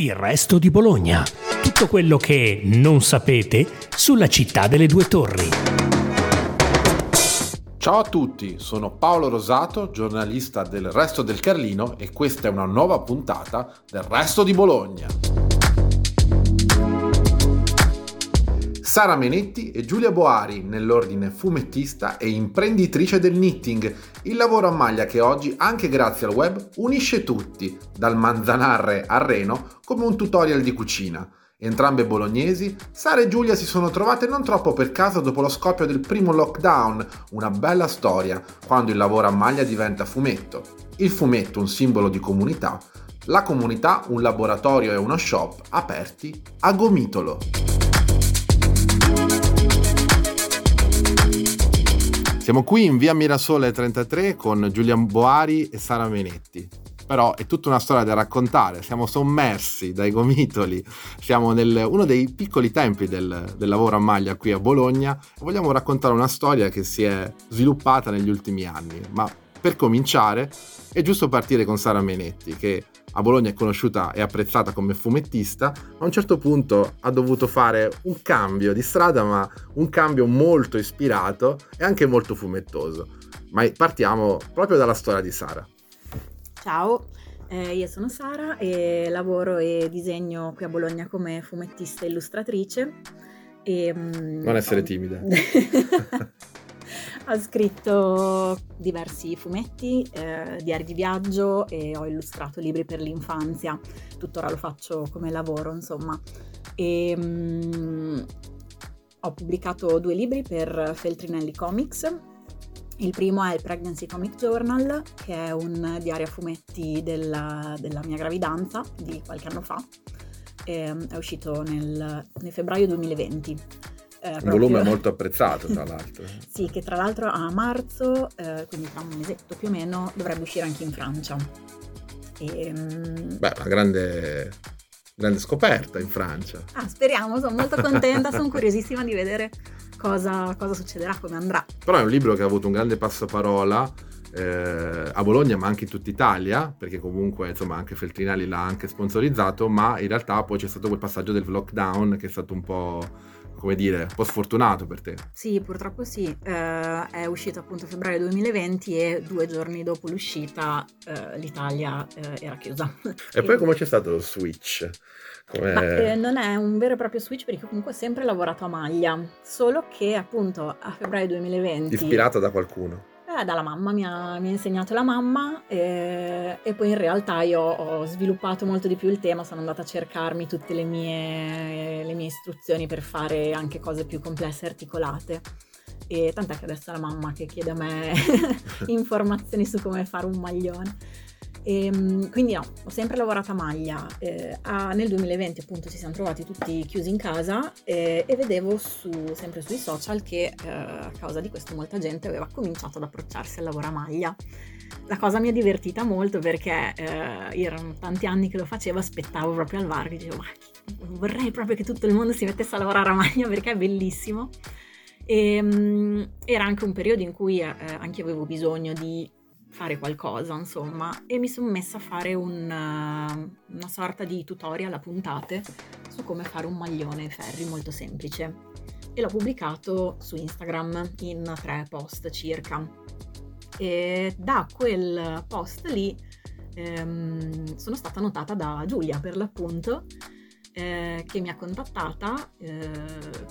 Il resto di Bologna. Tutto quello che non sapete sulla città delle due torri. Ciao a tutti, sono Paolo Rosato, giornalista del Resto del Carlino e questa è una nuova puntata del Resto di Bologna. Sara Menetti e Giulia Boari, nell'ordine fumettista e imprenditrice del knitting, il lavoro a maglia che oggi, anche grazie al web, unisce tutti, dal manzanarre al reno, come un tutorial di cucina. Entrambe bolognesi, Sara e Giulia si sono trovate non troppo per caso dopo lo scoppio del primo lockdown, una bella storia, quando il lavoro a maglia diventa fumetto. Il fumetto un simbolo di comunità, la comunità un laboratorio e uno shop aperti a gomitolo. Siamo qui in via Mirasole 33 con Giulian Boari e Sara Menetti. Però è tutta una storia da raccontare, siamo sommersi dai gomitoli, siamo nel uno dei piccoli tempi del, del lavoro a maglia qui a Bologna e vogliamo raccontare una storia che si è sviluppata negli ultimi anni. Ma per cominciare è giusto partire con Sara Menetti che a Bologna è conosciuta e apprezzata come fumettista, a un certo punto ha dovuto fare un cambio di strada, ma un cambio molto ispirato e anche molto fumettoso. Ma partiamo proprio dalla storia di Sara. Ciao, eh, io sono Sara e lavoro e disegno qui a Bologna come fumettista e illustratrice. E, mm, non essere timida. ho scritto diversi fumetti, eh, diari di viaggio e ho illustrato libri per l'infanzia. Tuttora lo faccio come lavoro, insomma. E, um, ho pubblicato due libri per Feltrinelli Comics. Il primo è il Pregnancy Comic Journal, che è un diario a fumetti della, della mia gravidanza di qualche anno fa. E, è uscito nel, nel febbraio 2020 eh, un volume molto apprezzato, tra l'altro. sì, che tra l'altro a marzo, eh, quindi tra un mesetto più o meno, dovrebbe uscire anche in Francia. E, um... Beh, una grande, grande scoperta in Francia. Ah, speriamo, sono molto contenta, sono curiosissima di vedere cosa, cosa succederà, come andrà. Però è un libro che ha avuto un grande passaparola eh, a Bologna ma anche in tutta Italia perché comunque insomma anche Feltrinelli l'ha anche sponsorizzato ma in realtà poi c'è stato quel passaggio del lockdown che è stato un po' come dire, un po' sfortunato per te. Sì, purtroppo sì. Eh, è uscito appunto a febbraio 2020 e due giorni dopo l'uscita eh, l'Italia eh, era chiusa. E poi come c'è stato lo switch? Ma, eh, non è un vero e proprio switch perché comunque ho sempre lavorato a maglia, solo che appunto a febbraio 2020... Ispirata da qualcuno? Eh, dalla mamma, mi ha, mi ha, insegnato la mamma e, e, poi in realtà io ho sviluppato molto di più il tema, sono andata a cercarmi tutte le mie, le mie istruzioni per fare anche cose più complesse e articolate. E tant'è che adesso è la mamma che chiede a me informazioni su come fare un maglione. E, ehm, quindi no, ho sempre lavorato a maglia. Eh, a, nel 2020 appunto ci siamo trovati tutti chiusi in casa eh, e vedevo su, sempre sui social che eh, a causa di questo molta gente aveva cominciato ad approcciarsi al lavoro a maglia. La cosa mi ha divertita molto perché eh, erano tanti anni che lo facevo, aspettavo proprio al varco, dicevo ma vorrei proprio che tutto il mondo si mettesse a lavorare a maglia perché è bellissimo. E, um, era anche un periodo in cui eh, anche avevo bisogno di fare qualcosa, insomma, e mi sono messa a fare un, uh, una sorta di tutorial a puntate su come fare un maglione ferri molto semplice. E l'ho pubblicato su Instagram in tre post circa. E da quel post lì ehm, sono stata notata da Giulia per l'appunto eh, che mi ha contattata eh,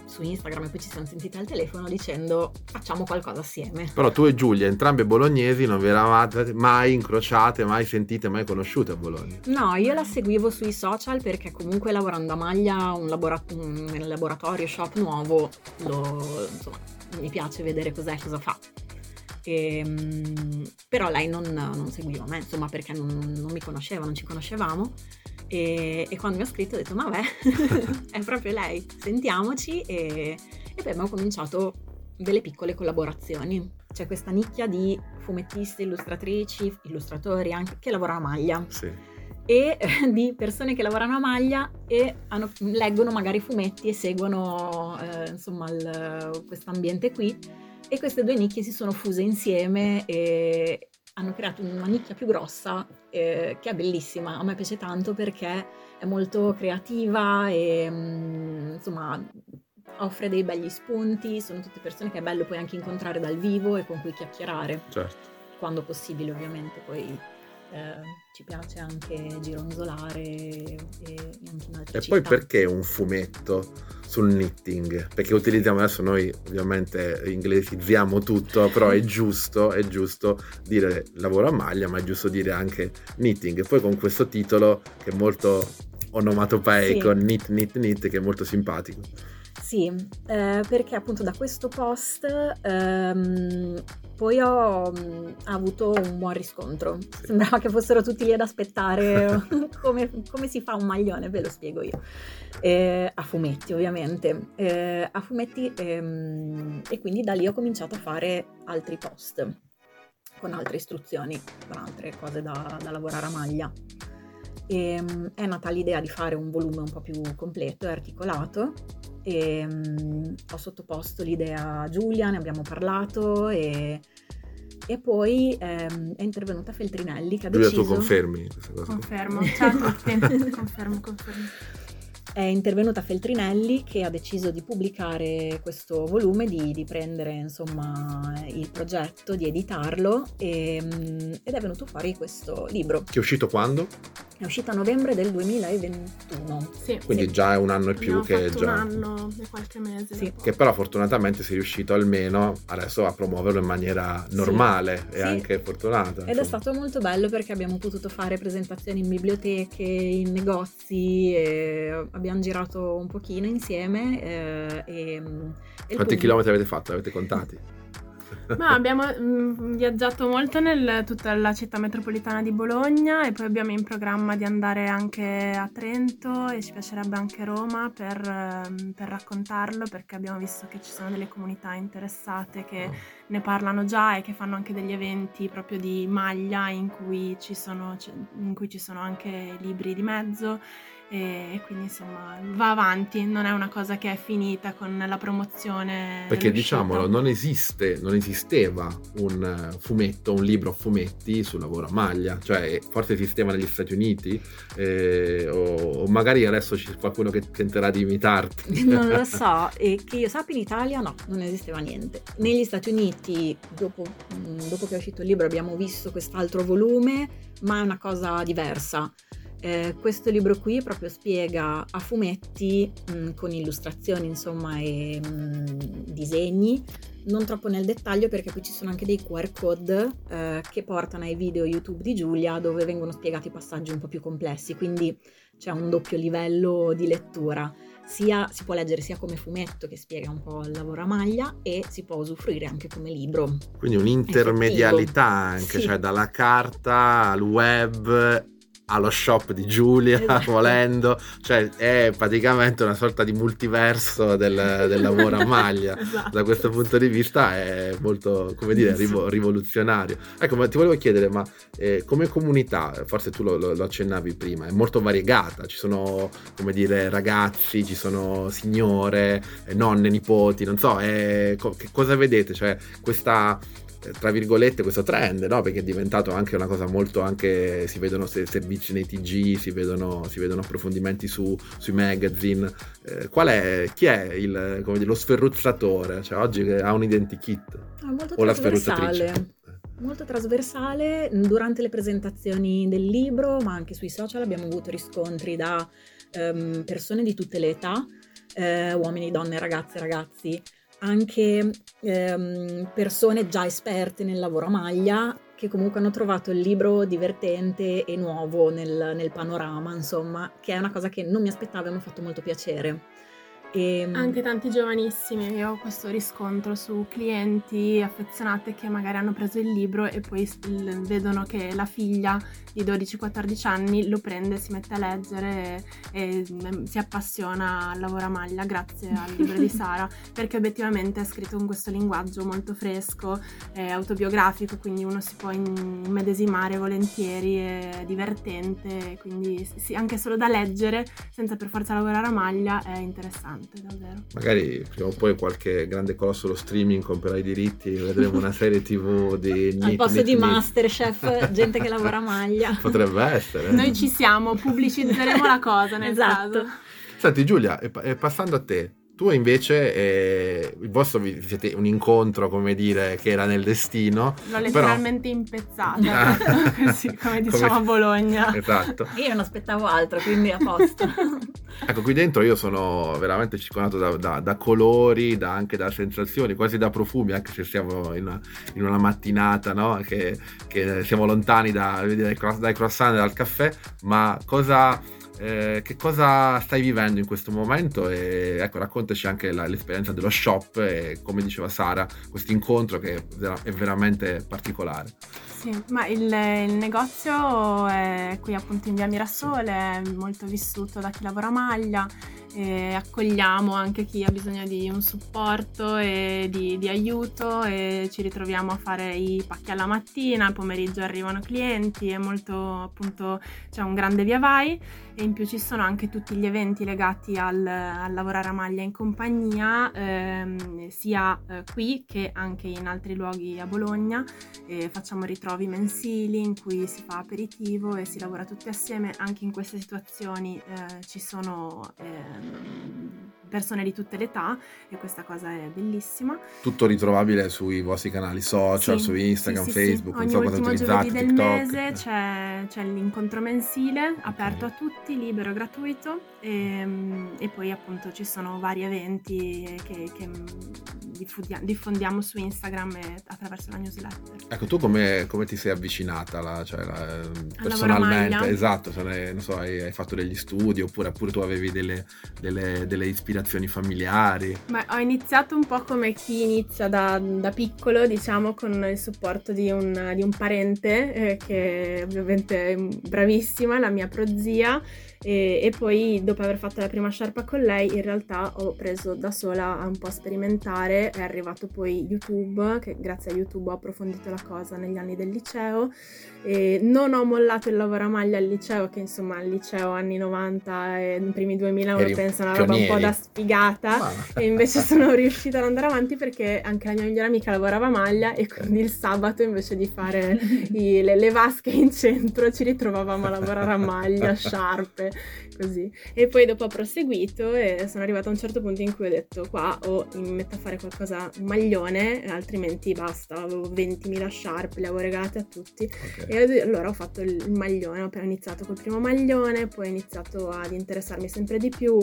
su Instagram e poi ci siamo sentite al telefono dicendo facciamo qualcosa assieme. Però tu e Giulia, entrambe bolognesi, non vi eravate mai incrociate, mai sentite, mai conosciute a Bologna? No, io la seguivo sui social perché comunque lavorando a Maglia un labora- nel laboratorio shop nuovo lo, insomma, mi piace vedere cos'è, cosa fa. E, ehm, però lei non, non, seguiva me, insomma, perché non, non mi conosceva, non ci conoscevamo. E, e, quando mi ha scritto ho detto, ma beh, è proprio lei, sentiamoci. E, e poi abbiamo cominciato delle piccole collaborazioni. C'è questa nicchia di fumettisti, illustratrici, illustratori anche che lavorano a maglia. Sì. E eh, di persone che lavorano a maglia e hanno, leggono magari fumetti e seguono eh, insomma questo ambiente qui. E queste due nicchie si sono fuse insieme e, hanno creato una nicchia più grossa eh, che è bellissima. A me piace tanto perché è molto creativa e mm, insomma offre dei begli spunti, sono tutte persone che è bello poi anche incontrare dal vivo e con cui chiacchierare. Certo. Quando possibile ovviamente, poi eh, ci piace anche gironzolare e, anche in altre E città. poi perché un fumetto sul knitting? Perché utilizziamo adesso noi ovviamente inglesizziamo tutto, però è giusto, è giusto dire lavoro a maglia, ma è giusto dire anche knitting. E poi con questo titolo che è molto onomatopeico, Sì. knit knit knit, che è molto simpatico. Sì, eh, perché appunto da questo post ehm, poi ho mm, avuto un buon riscontro. Sembrava che fossero tutti lì ad aspettare come, come si fa un maglione, ve lo spiego io. Eh, a fumetti ovviamente, Eh, a fumetti ehm, e quindi da lì ho cominciato a fare altri post con altre istruzioni, con altre cose da, da lavorare a maglia. E, mm, è nata l'idea di fare un volume un po' più completo e articolato e mm, ho sottoposto l'idea a Giulia, ne abbiamo parlato e, e poi ehm, è intervenuta Feltrinelli che ha Giulia, deciso... tu confermi questa cosa? Confermo, ciao a tutti, confermo, confermo. è intervenuta Feltrinelli che ha deciso di pubblicare questo volume, di, di prendere insomma il progetto, di editarlo e, mm, ed è venuto fuori questo libro. Che è uscito quando? È uscito a novembre del 2021. Sì, Quindi Sì. già è un anno e più abbiamo che fatto già... un anno e qualche mese. Sì. Che però fortunatamente sei riuscito almeno adesso a promuoverlo in maniera normale e Sì. anche fortunata. Ed è insomma. stato molto bello perché abbiamo potuto fare presentazioni in biblioteche, in negozi, e abbiamo girato un pochino insieme. eh, e, e il Quanti pubblico- chilometri avete fatto? Avete contati? Ma abbiamo mm, viaggiato molto nel tutta la città metropolitana di Bologna e poi abbiamo in programma di andare anche a Trento e ci piacerebbe anche Roma per, ehm, per raccontarlo perché abbiamo visto che ci sono delle comunità interessate che ne parlano già e che fanno anche degli eventi proprio di maglia in cui ci sono, c- in cui ci sono anche libri di mezzo e, quindi insomma va avanti, non è una cosa che è finita con la promozione. Perché diciamolo, non esiste, non esisteva un fumetto, un libro a fumetti sul lavoro a maglia, cioè forse esisteva negli Stati Uniti eh, o, o magari adesso c'è qualcuno che tenterà di imitarti. Non lo so, e che io sappia in Italia no, non esisteva niente. Negli Stati Uniti, dopo, mm, dopo che è uscito il libro, abbiamo visto quest'altro volume, ma è una cosa diversa. Eh, questo libro qui proprio spiega a fumetti mm, con illustrazioni insomma e mm, disegni. Non troppo nel dettaglio perché qui ci sono anche dei QR code eh, che portano ai video YouTube di Giulia dove vengono spiegati passaggi un po' più complessi. Quindi c'è un doppio livello di lettura. Sia, si può leggere sia come fumetto che spiega un po' il lavoro a maglia e si può usufruire anche come libro. Quindi un'intermedialità anche, Sì. cioè dalla carta al web allo shop di Giulia, Esatto. volendo, cioè è praticamente una sorta di multiverso del, del lavoro a maglia. Esatto. Da questo punto di vista è molto, come dire, rivo- rivoluzionario. Ecco, ma ti volevo chiedere, ma eh, come comunità, forse tu lo, lo- lo accennavi prima, è molto variegata, ci sono, come dire, ragazzi, ci sono signore, eh, nonne, nipoti, non so, eh, co- che cosa vedete? Cioè, questa tra virgolette questo trend no? perché è diventato anche una cosa molto anche si vedono se- servizi nei TG si vedono, si vedono approfondimenti su, sui magazine. Eh, qual è chi è il, come dire, lo sferruzzatore? Cioè oggi ha un identikit. Molto o la sferruzzatrice Molto trasversale, durante le presentazioni del libro, ma anche sui social abbiamo avuto riscontri da ehm, persone di tutte le età, eh, uomini, donne, ragazze, ragazzi, anche ehm, persone già esperte nel lavoro a maglia che comunque hanno trovato il libro divertente e nuovo nel, nel panorama, insomma, che è una cosa che non mi aspettavo e mi ha fatto molto piacere. E, Anche tanti giovanissimi, io ho questo riscontro su clienti affezionate che magari hanno preso il libro e poi vedono che la figlia di 12-14 anni lo prende, si mette a leggere e, e, mm, si appassiona al lavoro a maglia grazie al libro di Sara, perché obiettivamente è scritto con questo linguaggio molto fresco, è autobiografico, quindi uno si può in- immedesimare volentieri, è divertente, quindi sì, anche solo da leggere senza per forza lavorare a maglia è interessante. Interessante davvero. Magari prima o poi qualche grande colosso lo streaming comprerà i diritti e vedremo una serie tv di... Al posto di Masterchef, gente che lavora a maglia. Potrebbe essere. Noi ci siamo, pubblicizzeremo la cosa nel esatto. caso. Senti Giulia, e, passando a te, tu invece, eh, il vostro siete un incontro, come dire, che era nel destino. L'ho letteralmente però... impezzata, così come diciamo come... a Bologna. Esatto. Io non aspettavo altro, quindi a posto. ecco, qui dentro io sono veramente circondato da, da, da, colori, da, anche da sensazioni, quasi da profumi, anche se siamo in una, in una mattinata, no? che, che, siamo lontani da, dai, dai croissant e dal caffè, ma cosa eh, che cosa stai vivendo in questo momento? E ecco raccontaci anche la, l'esperienza dello shop e come diceva Sara questo incontro che è veramente particolare sì, ma il, il, negozio è qui appunto in via Mirasole, è molto vissuto da chi lavora a maglia, e accogliamo anche chi ha bisogno di un supporto e di, di, aiuto e ci ritroviamo a fare i pacchi alla mattina, al pomeriggio arrivano clienti, è molto appunto c'è un grande via vai e in più ci sono anche tutti gli eventi legati al, al lavorare a maglia in compagnia, ehm, sia eh, qui che anche in altri luoghi a Bologna. E facciamo ritrovi mensili in cui si fa aperitivo e si lavora tutti assieme. Anche in queste situazioni eh, ci sono ehm, persone di tutte le età e questa cosa è bellissima. Tutto ritrovabile sui vostri canali social, sì, su Instagram, sì, sì, Facebook, Ogni non so cosa utilizzate, del TikTok. mese c'è, c'è, l'incontro mensile aperto okay. a tutti, libero, gratuito e, ehm, e, poi appunto ci sono vari eventi che, che diffondiamo, diffondiamo, su Instagram attraverso la newsletter. Ecco, tu come, come ti sei avvicinata la, cioè, la, personalmente? Esatto, non so, hai, hai, fatto degli studi oppure, oppure tu avevi delle, delle, delle ispirazioni ispirazioni familiari? Beh, ho iniziato un po' come chi inizia da, da piccolo, diciamo, con il supporto di un, di un parente, eh, che ovviamente è bravissima, la mia prozia, e, e, poi dopo aver fatto la prima sciarpa con lei in realtà ho preso da sola a un po' sperimentare, è arrivato poi YouTube, che grazie a YouTube ho approfondito la cosa negli anni del liceo. E non ho mollato il lavoro a maglia al liceo, che insomma al liceo anni 90 e primi 2000 uno pensa una roba un po' da sfigata Ma... e invece sono riuscita ad andare avanti perché anche la mia migliore amica lavorava a maglia e quindi il sabato invece di fare i, le, le vasche in centro ci ritrovavamo a lavorare a maglia, sciarpe così. E poi dopo ho proseguito e sono arrivata a un certo punto in cui ho detto qua o mi metto a fare qualcosa, un maglione, altrimenti basta, avevo 20.000 sharp, le avevo regalate a tutti. Okay. E allora ho fatto il maglione, ho iniziato col primo maglione, poi ho iniziato ad interessarmi sempre di più,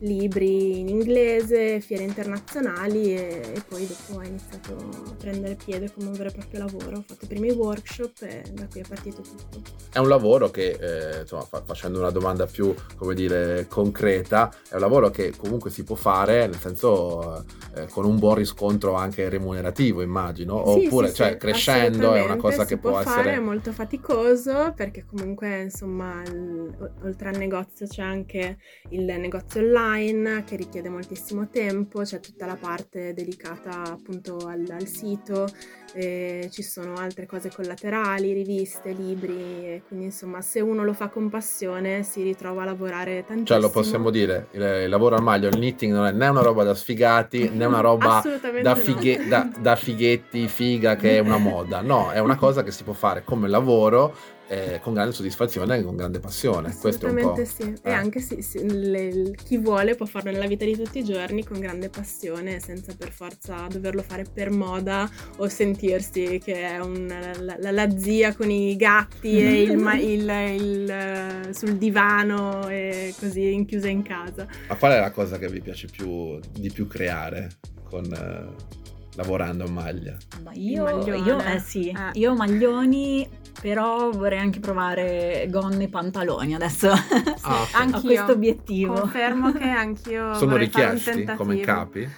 libri in inglese, fiere internazionali e, e poi dopo ho iniziato a prendere piede come un vero e proprio lavoro. Ho fatto i primi workshop e da qui è partito tutto. È un lavoro che, eh, insomma, fa- facendo una domanda più, come dire, concreta, è un lavoro che comunque si può fare, nel senso eh, con un buon riscontro anche remunerativo, immagino, sì, oppure sì, cioè, sì, crescendo è una cosa che può, può essere... Fare, è molto faticoso perché comunque, insomma, il, oltre al negozio c'è anche il negozio online che richiede moltissimo tempo, c'è tutta la parte dedicata appunto al, al sito, ci sono altre cose collaterali, riviste, libri, quindi insomma se uno lo fa con passione si ritrova a lavorare tantissimo. Cioè lo possiamo dire, il, il lavoro a maglia, il knitting non è né una roba da sfigati né una roba da, fighe, no. da, da fighetti, figa che è una moda, no, è una cosa che si può fare come lavoro eh, con grande soddisfazione e con grande passione. Questo è un po'. sì. Eh. E anche sì, sì le, chi vuole può farlo nella vita di tutti i giorni con grande passione, senza per forza doverlo fare per moda o sentirsi che è un, la, la, zia con i gatti e il, il, il, sul divano e così inchiusa in casa. Ma qual è la cosa che vi piace più, di più creare con. Lavorando a maglia? Ma io, io, eh sì, eh. io maglioni però vorrei anche provare gonne e pantaloni adesso. Ah, okay. Ho questo obiettivo. Confermo che anch'io sono richiesti come capi?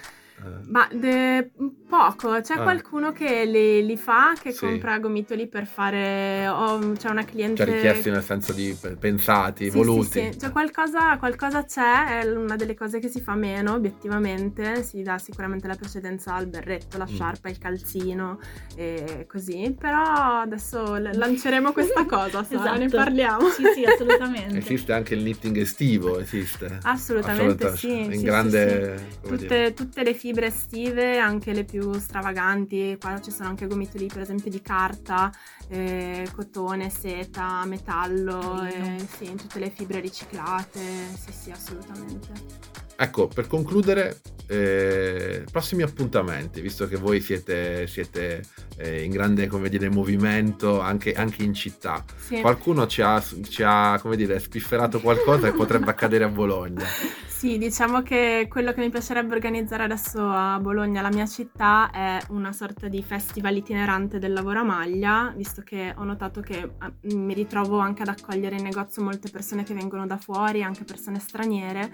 Eh. Ma de- poco, c'è Ah. qualcuno che li, li fa, che Sì. compra gomitoli per fare... o c'è una cliente... Cioè richiesti nel senso di pe- pensati, Sì, voluti. Sì, sì, cioè qualcosa, qualcosa c'è, è una delle cose che si fa meno obiettivamente, si dà sicuramente la precedenza al berretto, la Mm. sciarpa, il calzino e così, però adesso l- lanceremo questa cosa, Sara, ne Esatto. parliamo. Sì, sì, assolutamente. Esiste anche il knitting estivo, esiste. Assolutamente Assolutamente, sì, In sì, grande... Tutte, tutte le fibre estive, anche le più stravaganti, qua ci sono anche gomitoli per esempio di carta, eh, cotone, seta, metallo, eh, sì, tutte le fibre riciclate, sì sì assolutamente. Ecco, per concludere, eh, prossimi appuntamenti, visto che voi siete, siete, eh, in grande come dire, movimento anche, anche in città. Sì. Qualcuno ci ha, ci ha, come dire, spifferato qualcosa che potrebbe accadere a Bologna. Sì, diciamo che quello che mi piacerebbe organizzare adesso a Bologna, la mia città, è una sorta di festival itinerante del lavoro a maglia, visto che ho notato che eh, mi ritrovo anche ad accogliere in negozio molte persone che vengono da fuori, anche persone straniere,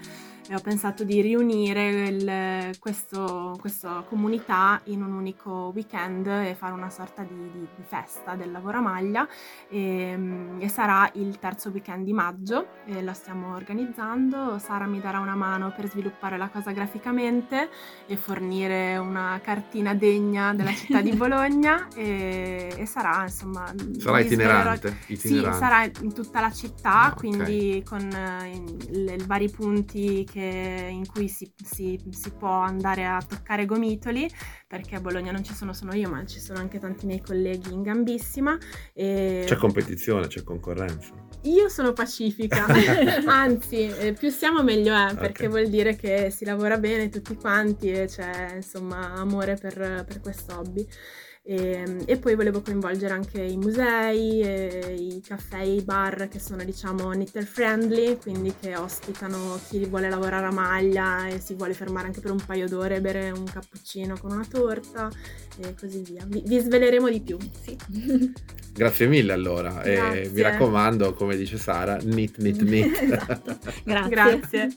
e ho pensato di riunire il- questo- questa comunità in un unico weekend e fare una sorta di, di- di festa del lavoro a maglia e, mm, e sarà il terzo weekend di maggio la stiamo organizzando. Sara mi darà una mano per sviluppare la cosa graficamente e fornire una cartina degna della città di Bologna e, e sarà insomma Sarà svelerò- itinerante. sì, itinerante. sarà in tutta la città, Ah, quindi con eh, i vari punti che- in cui si, si- si può andare a toccare gomitoli, perché a Bologna non ci sono solo io, ma ci sono anche tanti miei colleghi in gambissima. E C'è competizione, c'è concorrenza. Io sono pacifica, anzi, eh, più siamo meglio è, perché Ok. vuol dire che si lavora bene tutti quanti e c'è insomma amore per, per questo hobby. E, e poi volevo coinvolgere anche i musei, e i caffè e i bar che sono diciamo knitter friendly, quindi che ospitano chi vuole lavorare a maglia e si vuole fermare anche per un paio d'ore e bere un cappuccino con una torta e così via. Vi, vi sveleremo di più. Sì. Grazie mille allora. E Grazie. mi raccomando, come dice Sara, knit, knit, knit. Esatto. Grazie. Grazie.